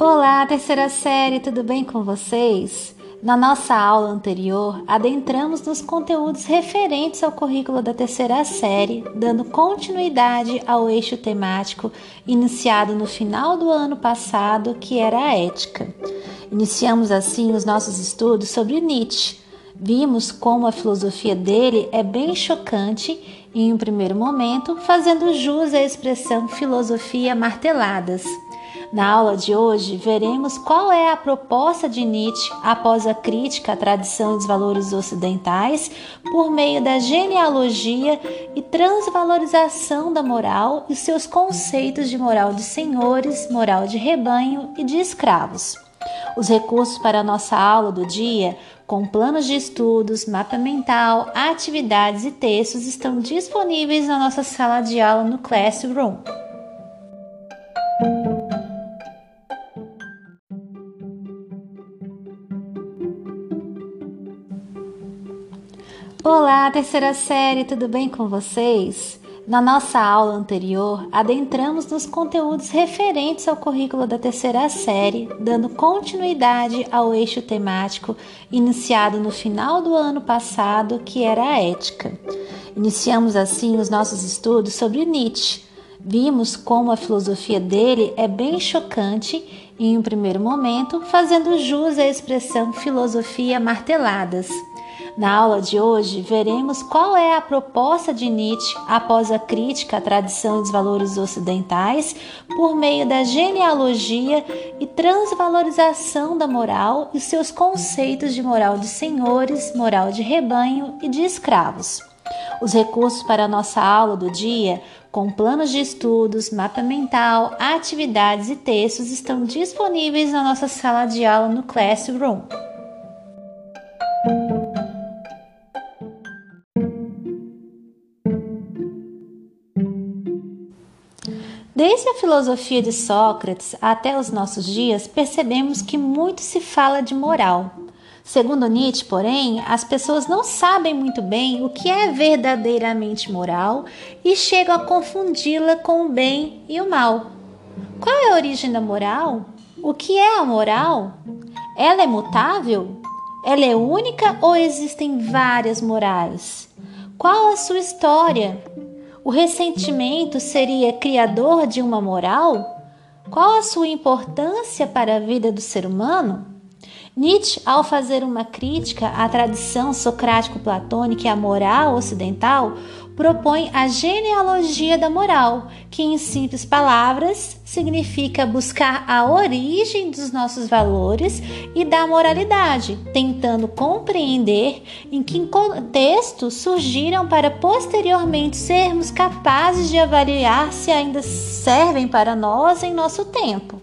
Olá, terceira série, tudo bem com vocês? Na nossa aula anterior, adentramos nos conteúdos referentes ao currículo da terceira série, dando continuidade ao eixo temático iniciado no final do ano passado, que era a ética. Iniciamos assim os nossos estudos sobre Nietzsche. Vimos como a filosofia dele é bem chocante em um primeiro momento, fazendo jus à expressão filosofia marteladas. Na aula de hoje, veremos qual é a proposta de Nietzsche após a crítica à tradição e dos valores ocidentais por meio da genealogia e transvalorização da moral e seus conceitos de moral de senhores, moral de rebanho e de escravos. Os recursos para a nossa aula do dia, com planos de estudos, mapa mental, atividades e textos, estão disponíveis na nossa sala de aula no Classroom. Olá, terceira série, tudo bem com vocês? Na nossa aula anterior, adentramos nos conteúdos referentes ao currículo da terceira série, dando continuidade ao eixo temático iniciado no final do ano passado, que era a ética. Iniciamos assim os nossos estudos sobre Nietzsche. Vimos como a filosofia dele é bem chocante em um primeiro momento, fazendo jus à expressão filosofia marteladas. Na aula de hoje, veremos qual é a proposta de Nietzsche após a crítica à tradição e dos valores ocidentais por meio da genealogia e transvalorização da moral e seus conceitos de moral de senhores, moral de rebanho e de escravos. Os recursos para a nossa aula do dia, com planos de estudos, mapa mental, atividades e textos, estão disponíveis na nossa sala de aula no Classroom. Desde a filosofia de Sócrates até os nossos dias, percebemos que muito se fala de moral. Segundo Nietzsche, porém, as pessoas não sabem muito bem o que é verdadeiramente moral e chegam a confundi-la com o bem e o mal. Qual é a origem da moral? O que é a moral? Ela é mutável? Ela é única ou existem várias morais? Qual a sua história? O ressentimento seria criador de uma moral? Qual a sua importância para a vida do ser humano? Nietzsche, ao fazer uma crítica à tradição socrático-platônica e à moral ocidental, propõe a genealogia da moral, que, em simples palavras, significa buscar a origem dos nossos valores e da moralidade, tentando compreender em que contexto surgiram para posteriormente sermos capazes de avaliar se ainda servem para nós em nosso tempo.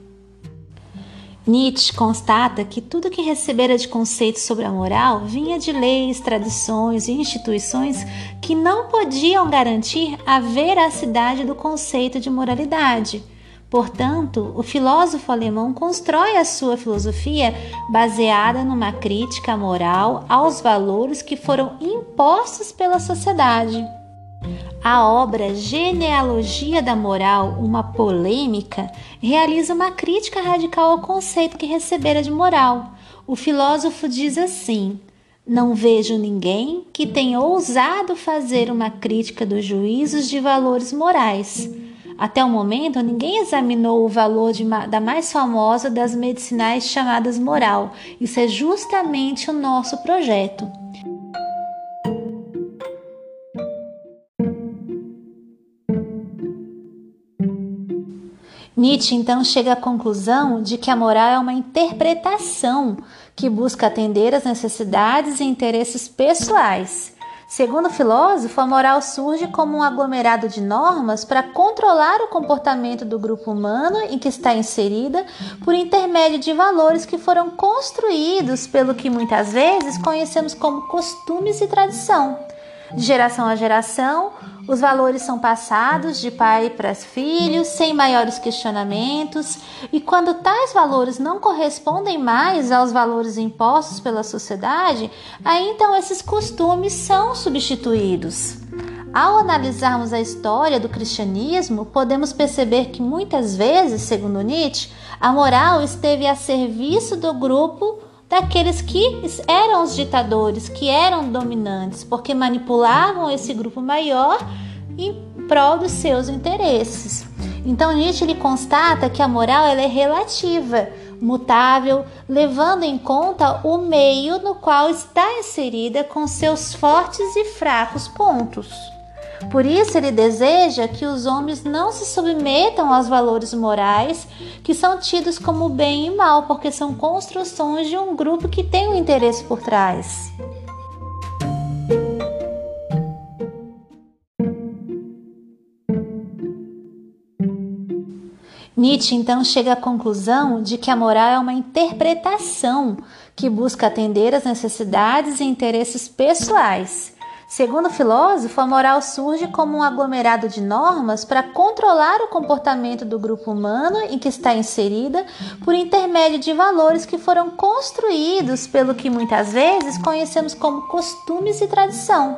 Nietzsche constata que tudo que recebera de conceitos sobre a moral vinha de leis, tradições e instituições que não podiam garantir a veracidade do conceito de moralidade. Portanto, o filósofo alemão constrói a sua filosofia baseada numa crítica moral aos valores que foram impostos pela sociedade. A obra Genealogia da Moral, uma polêmica, realiza uma crítica radical ao conceito que recebera de moral. O filósofo diz assim: Não vejo ninguém que tenha ousado fazer uma crítica dos juízos de valores morais. Até o momento, ninguém examinou o valor da mais famosa das medicinais chamadas moral. Isso é justamente o nosso projeto. Nietzsche então chega à conclusão de que a moral é uma interpretação que busca atender às necessidades e interesses pessoais. Segundo o filósofo, a moral surge como um aglomerado de normas para controlar o comportamento do grupo humano em que está inserida por intermédio de valores que foram construídos pelo que muitas vezes conhecemos como costumes e tradição. De geração a geração, os valores são passados de pai para filhos sem maiores questionamentos, e quando tais valores não correspondem mais aos valores impostos pela sociedade, aí então esses costumes são substituídos. Ao analisarmos a história do cristianismo, podemos perceber que muitas vezes, segundo Nietzsche, a moral esteve a serviço do grupo daqueles que eram os ditadores, que eram dominantes, porque manipulavam esse grupo maior em prol dos seus interesses. Então Nietzsche ele constata que a moral ela é relativa, mutável, levando em conta o meio no qual está inserida com seus fortes e fracos pontos. Por isso, ele deseja que os homens não se submetam aos valores morais que são tidos como bem e mal, porque são construções de um grupo que tem um interesse por trás. Nietzsche então chega à conclusão de que a moral é uma interpretação que busca atender às necessidades e interesses pessoais Segundo o filósofo, a moral surge como um aglomerado de normas para controlar o comportamento do grupo humano em que está inserida por intermédio de valores que foram construídos pelo que muitas vezes conhecemos como costumes e tradição.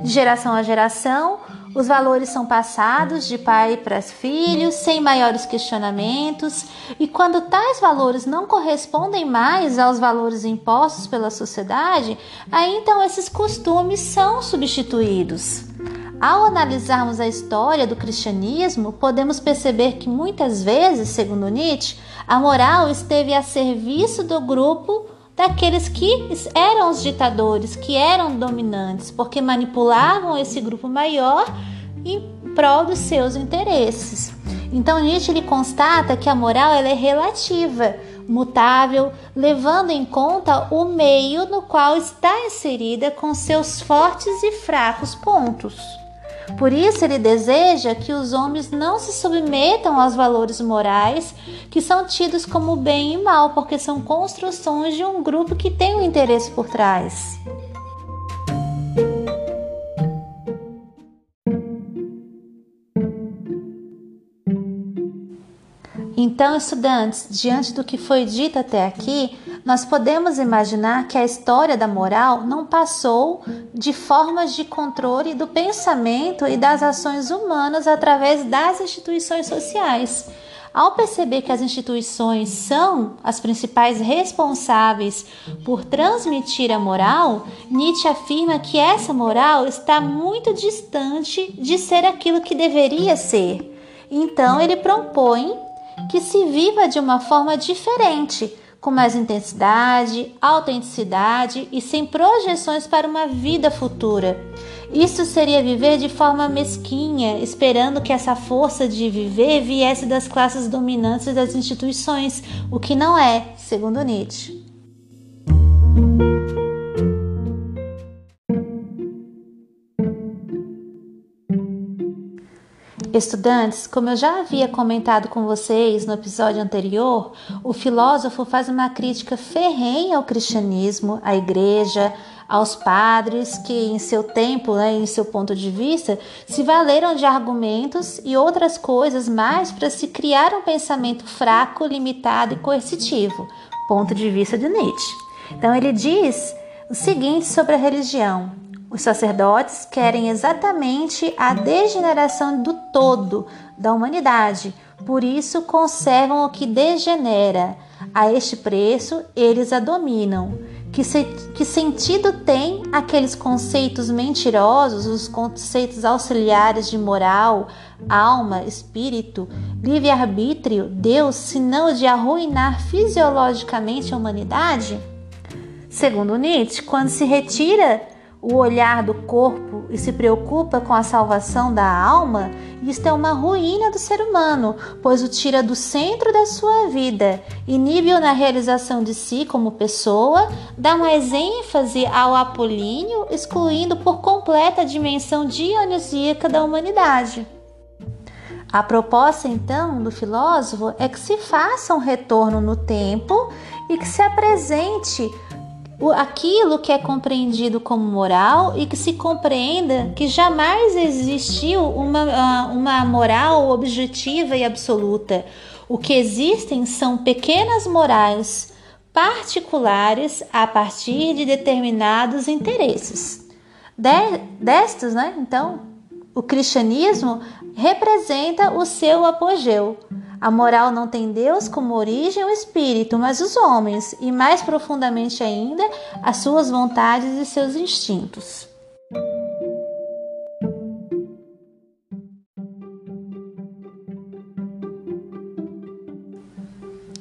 De geração a geração, os valores são passados de pai para filhos sem maiores questionamentos, e quando tais valores não correspondem mais aos valores impostos pela sociedade, aí então esses costumes são substituídos. Ao analisarmos a história do cristianismo, podemos perceber que muitas vezes, segundo Nietzsche, a moral esteve a serviço do grupo daqueles que eram os ditadores, que eram dominantes, porque manipulavam esse grupo maior em prol dos seus interesses. Então Nietzsche ele constata que a moral ela é relativa, mutável, levando em conta o meio no qual está inserida com seus fortes e fracos pontos. Por isso, ele deseja que os homens não se submetam aos valores morais que são tidos como bem e mal, porque são construções de um grupo que tem um interesse por trás. Então, estudantes, diante do que foi dito até aqui, nós podemos imaginar que a história da moral não passou de formas de controle do pensamento e das ações humanas através das instituições sociais. Ao perceber que as instituições são as principais responsáveis por transmitir a moral, Nietzsche afirma que essa moral está muito distante de ser aquilo que deveria ser. Então, ele propõe que se viva de uma forma diferente, com mais intensidade, autenticidade e sem projeções para uma vida futura. Isso seria viver de forma mesquinha, esperando que essa força de viver viesse das classes dominantes das instituições, o que não é, segundo Nietzsche. Estudantes, como eu já havia comentado com vocês no episódio anterior, o filósofo faz uma crítica ferrenha ao cristianismo, à igreja, aos padres que, em seu tempo, né, em seu ponto de vista, se valeram de argumentos e outras coisas mais para se criar um pensamento fraco, limitado e coercitivo. Ponto de vista de Nietzsche. Então, ele diz o seguinte sobre a religião: os sacerdotes querem exatamente a degeneração do todo da humanidade, por isso conservam o que degenera. A este preço, eles a dominam. Que, se, que sentido tem aqueles conceitos mentirosos, os conceitos auxiliares de moral, alma, espírito, livre-arbítrio, Deus, se não de arruinar fisiologicamente a humanidade? Segundo Nietzsche, quando se retira o olhar do corpo e se preocupa com a salvação da alma, isto é uma ruína do ser humano, pois o tira do centro da sua vida, inibe-o na realização de si como pessoa, dá mais ênfase ao apolíneo, excluindo por completa a dimensão dionisíaca da humanidade. A proposta então do filósofo é que se faça um retorno no tempo e que se apresente aquilo que é compreendido como moral e que se compreenda que jamais existiu uma, ah, uma moral objetiva e absoluta. O que existem são pequenas morais particulares a partir de determinados interesses. De, destas, né, então, O cristianismo representa o seu apogeu. A moral não tem Deus como origem ou espírito, mas os homens, e mais profundamente ainda, as suas vontades e seus instintos.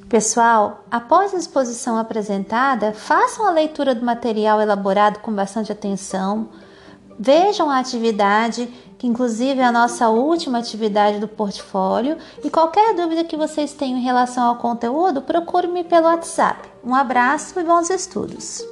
Pessoal, após a exposição apresentada, façam a leitura do material elaborado com bastante atenção Vejam a atividade, que inclusive é a nossa última atividade do portfólio, e qualquer dúvida que vocês tenham em relação ao conteúdo, procure-me pelo WhatsApp. Um abraço e bons estudos!